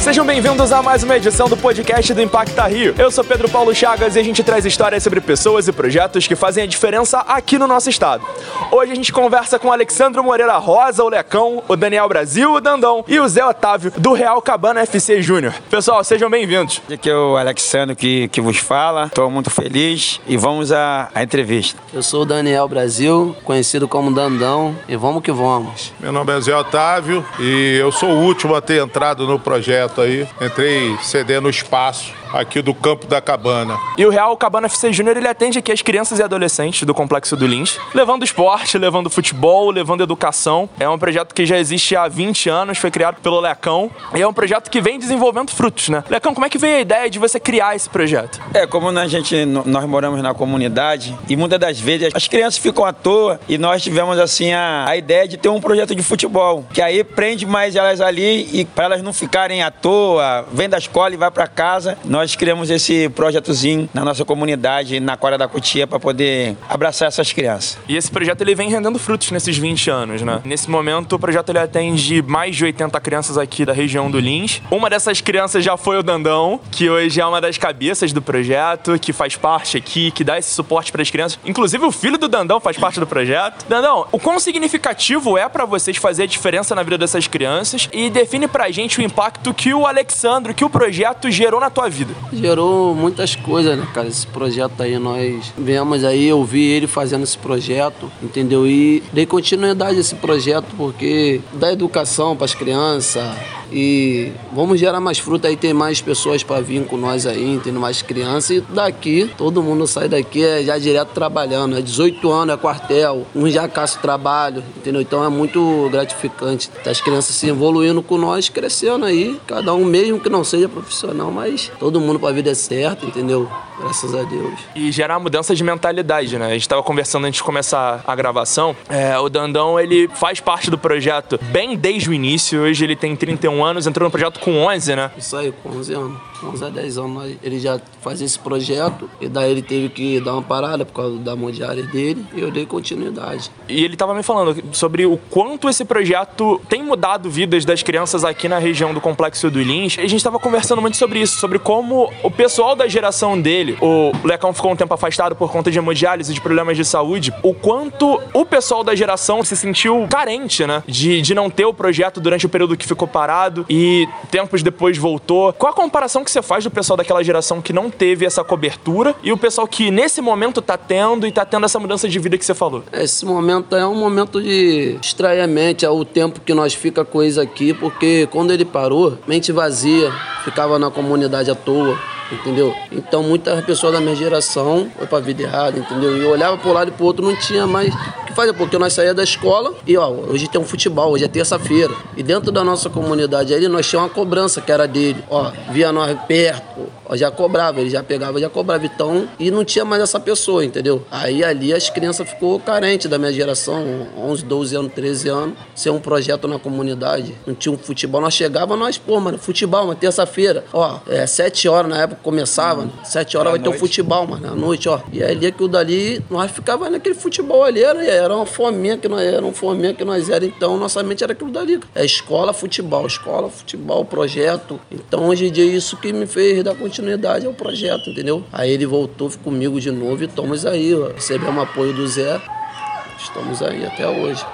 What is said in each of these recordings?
Sejam bem-vindos a mais uma edição do podcast do Impacta Rio. Eu sou Pedro Paulo Chagas e a gente traz histórias sobre pessoas e projetos que fazem a diferença aqui no nosso estado. Hoje a gente conversa com o Alexandre Moreira Rosa, o Lecão, o Daniel Brasil, o Dandão e o Zé Otávio do Real Cabana FC Júnior. Pessoal, sejam bem-vindos. Aqui é o Alexandre que, que vos fala, estou muito feliz e vamos à, à entrevista. Eu sou o Daniel Brasil, conhecido como Dandão, e vamos que vamos. Meu nome é Zé Otávio e eu sou o último a ter entrado no projeto aí. Entrei cedendo espaço aqui do Campo da Cabana. E o Real Cabana FC Júnior ele atende aqui as crianças e adolescentes do Complexo do Lins, levando esporte, levando futebol, levando educação. É um projeto que já existe há 20 anos, foi criado pelo Lecão e é um projeto que vem desenvolvendo frutos, né? Lecão, como é que veio a ideia de você criar esse projeto? É, como a gente, nós moramos na comunidade e muitas das vezes as crianças ficam à toa e nós tivemos assim a, a ideia de ter um projeto de futebol, que aí prende mais elas ali e para elas não ficarem à toa, vem da escola e vai para casa. Nós criamos esse projetozinho na nossa comunidade, na Quadra da Cutia, para poder abraçar essas crianças. E esse projeto ele vem rendendo frutos nesses 20 anos, né? Nesse momento, o projeto ele atende mais de 80 crianças aqui da região do Lins. Uma dessas crianças já foi o Dandão, que hoje é uma das cabeças do projeto, que faz parte aqui, que dá esse suporte para as crianças. Inclusive, o filho do Dandão faz parte do projeto. Dandão, o quão significativo é para vocês fazer a diferença na vida dessas crianças e define pra gente o impacto que o Alexandre, que o projeto gerou na tua vida? Gerou muitas coisas, né, cara? Esse projeto aí, nós viemos aí, eu vi ele fazendo esse projeto, entendeu? E dei continuidade a esse projeto porque dá educação para as crianças, e vamos gerar mais fruta aí, ter mais pessoas para vir com nós aí, tendo mais crianças. E daqui, todo mundo sai daqui é já direto trabalhando. É 18 anos, é quartel, um já caça trabalho, entendeu? Então é muito gratificante. As crianças se evoluindo com nós, crescendo aí. Cada um mesmo que não seja profissional, mas todo mundo para a vida é certo, entendeu? Graças a Deus. E gerar mudança de mentalidade, né? A gente estava conversando antes de começar a gravação. É, o Dandão, ele faz parte do projeto bem desde o início. Hoje ele tem 31 anos, entrou no projeto com 11, né? Isso aí, com 11 anos. 11 a 10 anos ele já fazia esse projeto e daí ele teve que dar uma parada por causa da mão diária dele e eu dei continuidade. E ele estava me falando sobre o quanto esse projeto tem mudado vidas das crianças aqui na região do Complexo do Lins. E a gente estava conversando muito sobre isso, sobre como o pessoal da geração dele, o Lecão ficou um tempo afastado por conta de hemodiálise, de problemas de saúde, o quanto o pessoal da geração se sentiu carente, né? De, de não ter o projeto durante o período que ficou parado e tempos depois voltou. Qual a comparação que você faz do pessoal daquela geração que não teve essa cobertura e o pessoal que nesse momento tá tendo e tá tendo essa mudança de vida que você falou? Esse momento é um momento de mente, é o tempo que nós fica com eles aqui, porque quando ele parou, mente vazia, ficava na comunidade à toa entendeu? Então muitas pessoas da minha geração foi pra vida errada, entendeu? E eu olhava pro lado e pro outro, não tinha mais o que fazer, porque nós saía da escola e ó, hoje tem um futebol, hoje é terça-feira. E dentro da nossa comunidade ali, nós tínhamos uma cobrança que era dele. Ó, via nós perto, já cobrava, ele já pegava, já cobrava. Então, e não tinha mais essa pessoa, entendeu? Aí ali as crianças ficou carente da minha geração, 11, 12 anos, 13 anos, ser um projeto na comunidade. Não tinha um futebol. Nós chegava, nós, pô, mano, futebol, uma terça-feira, ó, é 7 horas na época começava, hum. 7 horas vai ter o um futebol, mano, à noite, ó. E ali aquilo dali, nós ficava naquele futebol ali, era, era uma fominha que nós era, uma fominha que nós era, então nossa mente era aquilo dali. É escola, futebol, escola, futebol, projeto. Então hoje em dia isso que me fez dar continuidade ao projeto, entendeu? Aí ele voltou comigo de novo e estamos aí, ó. Recebemos apoio do Zé. Estamos aí até hoje.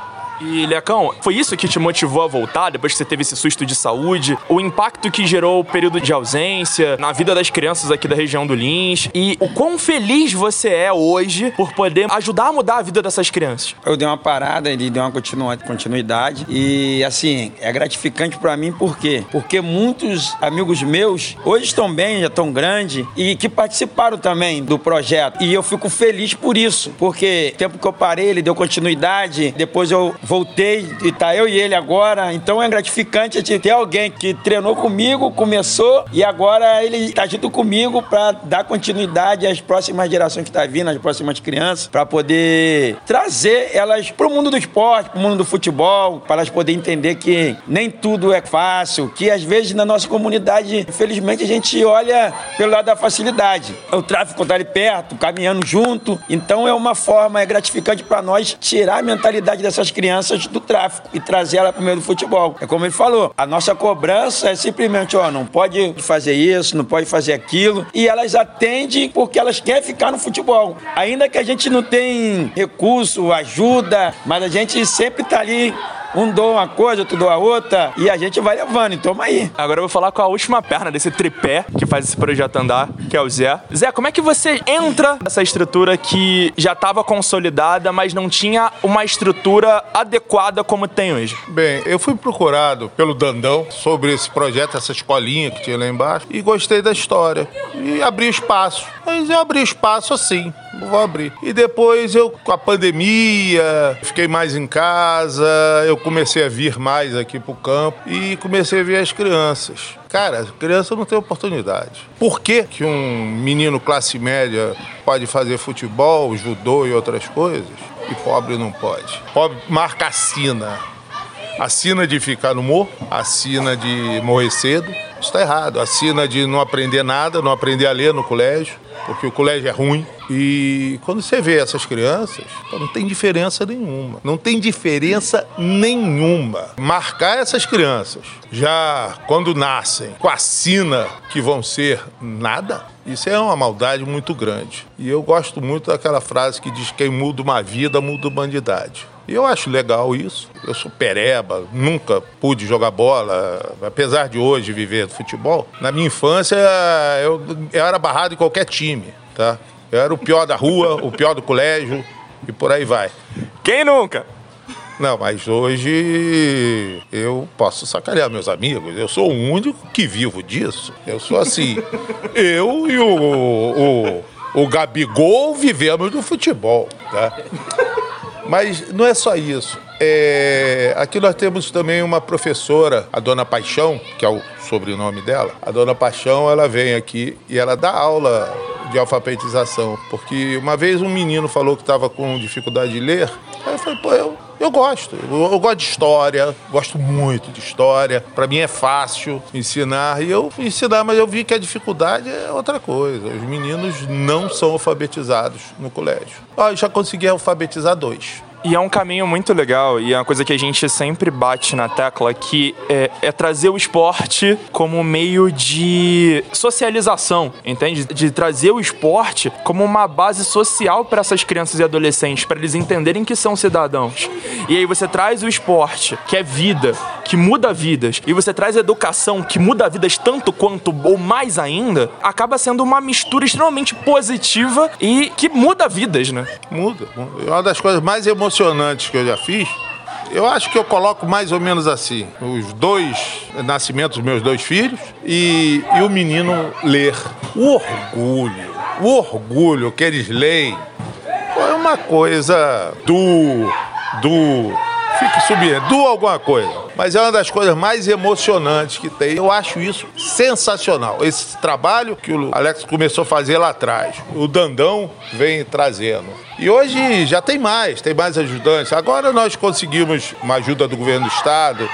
E, Lecão, foi isso que te motivou a voltar depois que você teve esse susto de saúde? O impacto que gerou o período de ausência na vida das crianças aqui da região do Lins? E o quão feliz você é hoje por poder ajudar a mudar a vida dessas crianças? Eu dei uma parada, ele deu uma continuidade. E, assim, é gratificante para mim por quê? Porque muitos amigos meus hoje estão bem, já estão grandes e que participaram também do projeto. E eu fico feliz por isso, porque o tempo que eu parei, ele deu continuidade, depois eu voltei e tá eu e ele agora. Então é gratificante de ter alguém que treinou comigo, começou e agora ele tá junto comigo para dar continuidade às próximas gerações que tá vindo, às próximas crianças, para poder trazer elas pro mundo do esporte, pro mundo do futebol, para elas poderem entender que nem tudo é fácil, que às vezes na nossa comunidade, infelizmente, a gente olha pelo lado da facilidade. O tráfico tá ali perto, caminhando junto. Então é uma forma, é gratificante para nós tirar a mentalidade dessas crianças crianças do tráfico e trazer ela para o meio do futebol. É como ele falou, a nossa cobrança é simplesmente, ó, não pode fazer isso, não pode fazer aquilo, e elas atendem porque elas querem ficar no futebol. Ainda que a gente não tem recurso, ajuda, mas a gente sempre está ali um doa uma coisa, outro doa outra, e a gente vai levando, então toma aí. Agora eu vou falar com a última perna desse tripé que faz esse projeto andar, que é o Zé. Zé, como é que você entra nessa estrutura que já estava consolidada, mas não tinha uma estrutura adequada como tem hoje? Bem, eu fui procurado pelo Dandão sobre esse projeto, essa escolinha que tinha lá embaixo, e gostei da história. E abri espaço. Mas eu abri espaço assim vou abrir. E depois eu, com a pandemia, fiquei mais em casa, eu comecei a vir mais aqui pro campo e comecei a ver as crianças. Cara, criança não tem oportunidade. Por que, que um menino classe média pode fazer futebol, judô e outras coisas e pobre não pode? Pobre marca assina. Assina de ficar no morro, assina de morrer cedo. Isso está errado. Assina de não aprender nada, não aprender a ler no colégio, porque o colégio é ruim e quando você vê essas crianças, não tem diferença nenhuma. Não tem diferença nenhuma. Marcar essas crianças já quando nascem com a sina que vão ser nada, isso é uma maldade muito grande. E eu gosto muito daquela frase que diz: quem muda uma vida, muda uma humanidade. E eu acho legal isso. Eu sou pereba, nunca pude jogar bola, apesar de hoje viver futebol. Na minha infância, eu, eu era barrado em qualquer time, tá? Eu era o pior da rua, o pior do colégio e por aí vai. Quem nunca? Não, mas hoje eu posso sacanear meus amigos. Eu sou o único que vivo disso. Eu sou assim. eu e o, o, o Gabigol vivemos do futebol, tá? Mas não é só isso. É, aqui nós temos também uma professora, a Dona Paixão, que é o sobrenome dela. A Dona Paixão, ela vem aqui e ela dá aula de alfabetização. Porque uma vez um menino falou que estava com dificuldade de ler. Falei, pô, eu, eu gosto. Eu, eu gosto de história, gosto muito de história. Para mim é fácil ensinar. E eu ensinar, mas eu vi que a dificuldade é outra coisa. Os meninos não são alfabetizados no colégio. Ah, eu já consegui alfabetizar dois. E é um caminho muito legal e é uma coisa que a gente sempre bate na tecla que é, é trazer o esporte como meio de socialização, entende? De trazer o esporte como uma base social para essas crianças e adolescentes, para eles entenderem que são cidadãos. E aí você traz o esporte, que é vida, que muda vidas, e você traz educação, que muda vidas tanto quanto ou mais ainda, acaba sendo uma mistura extremamente positiva e que muda vidas, né? Muda. É uma das coisas mais emocionantes que eu já fiz. Eu acho que eu coloco mais ou menos assim: os dois nascimentos dos meus dois filhos e, e o menino ler. O orgulho, o orgulho que eles leem é uma coisa do. do fique subindo, do alguma coisa. Mas é uma das coisas mais emocionantes que tem. Eu acho isso sensacional. Esse trabalho que o Alex começou a fazer lá atrás, o Dandão vem trazendo. E hoje já tem mais, tem mais ajudantes. Agora nós conseguimos uma ajuda do governo do estado,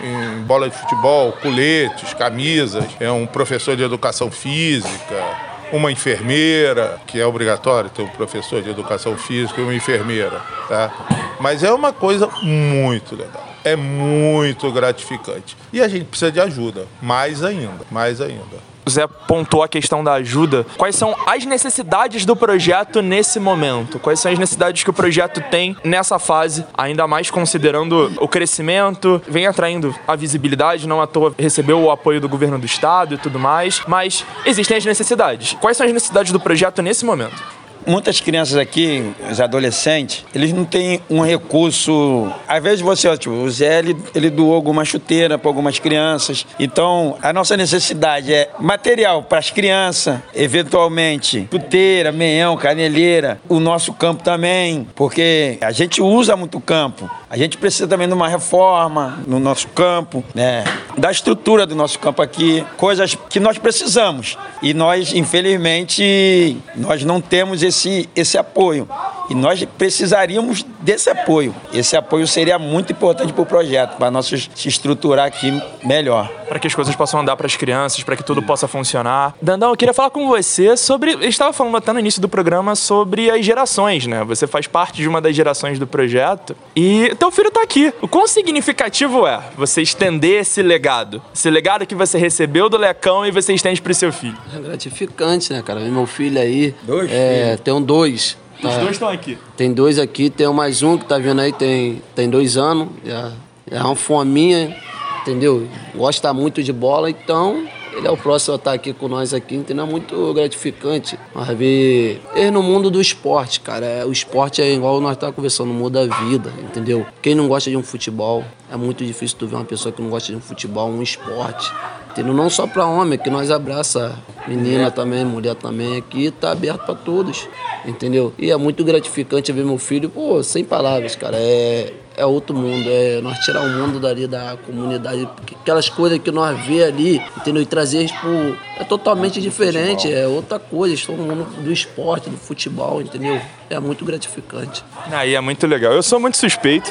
em bola de futebol, coletes, camisas, é um professor de educação física, uma enfermeira, que é obrigatório ter um professor de educação física e uma enfermeira, tá? Mas é uma coisa muito legal. É muito gratificante. E a gente precisa de ajuda, mais ainda, mais ainda. Zé pontuou a questão da ajuda. Quais são as necessidades do projeto nesse momento? Quais são as necessidades que o projeto tem nessa fase, ainda mais considerando o crescimento, vem atraindo a visibilidade, não à toa recebeu o apoio do governo do estado e tudo mais, mas existem as necessidades. Quais são as necessidades do projeto nesse momento? Muitas crianças aqui, os adolescentes, eles não têm um recurso. Às vezes você, tipo, o Zé, ele, ele doou alguma chuteira para algumas crianças. Então, a nossa necessidade é material para as crianças, eventualmente, chuteira, meião, caneleira, o nosso campo também, porque a gente usa muito campo. A gente precisa também de uma reforma no nosso campo, né? Da estrutura do nosso campo aqui, coisas que nós precisamos. E nós, infelizmente, nós não temos esse esse, apoio. E nós precisaríamos desse apoio. Esse apoio seria muito importante para o projeto, para nós se estruturar aqui melhor. Para que as coisas possam andar para as crianças, para que tudo possa funcionar. Dandão, eu queria falar com você sobre. Eu estava falando até no início do programa sobre as gerações, né? Você faz parte de uma das gerações do projeto e teu filho está aqui. O quão significativo é você estender esse legado? Esse legado que você recebeu do Lecão e você estende para o seu filho? É gratificante, né, cara? Meu filho aí. Dois é, filhos. Tem um dois. Os tá? dois estão aqui. Tem dois aqui, tem mais um que tá vindo aí, tem, tem dois anos. É, é uma fominha, entendeu? Gosta muito de bola, então ele é o próximo a estar aqui com nós aqui, entendeu? É muito gratificante. Nós ver ele no mundo do esporte, cara. É, o esporte é igual nós estávamos conversando, muda a vida, entendeu? Quem não gosta de um futebol, é muito difícil tu ver uma pessoa que não gosta de um futebol, um esporte. Entendeu? Não só para homem, que nós abraça menina também, mulher também aqui, tá aberto para todos, entendeu? E é muito gratificante ver meu filho, pô, sem palavras, cara. É, é outro mundo, é nós tirar o mundo dali da comunidade, aquelas coisas que nós vê ali, entendeu? E trazer pro é totalmente diferente, é outra coisa, estão no mundo do esporte, do futebol, entendeu? É muito gratificante. Aí é muito legal. Eu sou muito suspeito.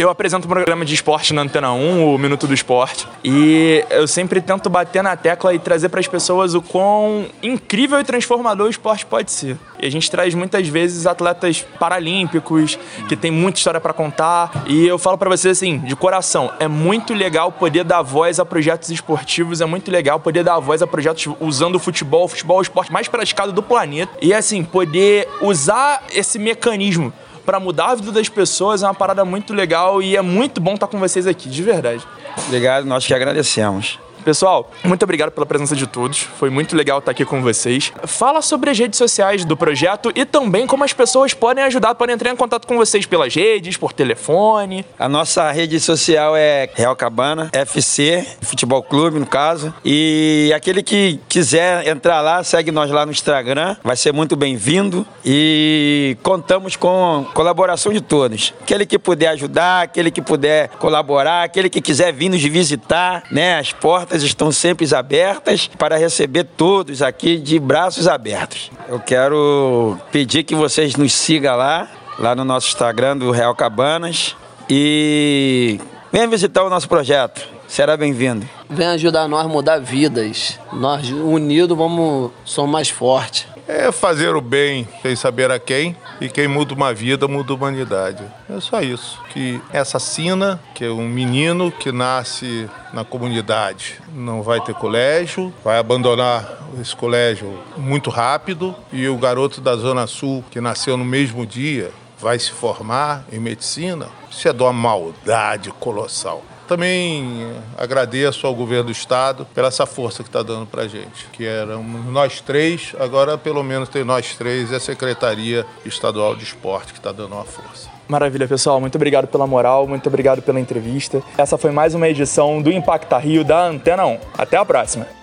Eu apresento um programa de esporte na Antena 1, o Minuto do Esporte, e eu sempre tento bater na tecla e trazer para as pessoas o quão incrível e transformador o esporte pode ser. E a gente traz muitas vezes atletas paralímpicos que tem muita história para contar, e eu falo para vocês assim, de coração, é muito legal poder dar voz a projetos esportivos, é muito legal poder dar voz a projetos usando o futebol, o futebol é o esporte mais praticado do planeta, e assim, poder usar esse mecanismo para mudar a vida das pessoas é uma parada muito legal e é muito bom estar com vocês aqui, de verdade. Obrigado, nós que agradecemos. Pessoal, muito obrigado pela presença de todos. Foi muito legal estar aqui com vocês. Fala sobre as redes sociais do projeto e também como as pessoas podem ajudar, podem entrar em contato com vocês pelas redes, por telefone. A nossa rede social é Real Cabana, FC, Futebol Clube, no caso. E aquele que quiser entrar lá, segue nós lá no Instagram. Vai ser muito bem-vindo. E contamos com colaboração de todos. Aquele que puder ajudar, aquele que puder colaborar, aquele que quiser vir nos visitar, né? As portas estão sempre abertas para receber todos aqui de braços abertos. Eu quero pedir que vocês nos sigam lá, lá no nosso Instagram do Real Cabanas e venha visitar o nosso projeto. Será bem-vindo. Vem ajudar nós a mudar vidas. Nós unidos vamos somos mais fortes. É fazer o bem sem saber a quem, e quem muda uma vida muda a humanidade. É só isso. Que essa Sina, que é um menino que nasce na comunidade, não vai ter colégio, vai abandonar esse colégio muito rápido, e o garoto da Zona Sul, que nasceu no mesmo dia, vai se formar em medicina. Isso é de uma maldade colossal. Também agradeço ao governo do estado pela essa força que está dando para gente, que éramos nós três, agora pelo menos tem nós três e a Secretaria Estadual de Esporte que está dando uma força. Maravilha, pessoal. Muito obrigado pela moral, muito obrigado pela entrevista. Essa foi mais uma edição do Impacta Rio da Antena 1. Até a próxima.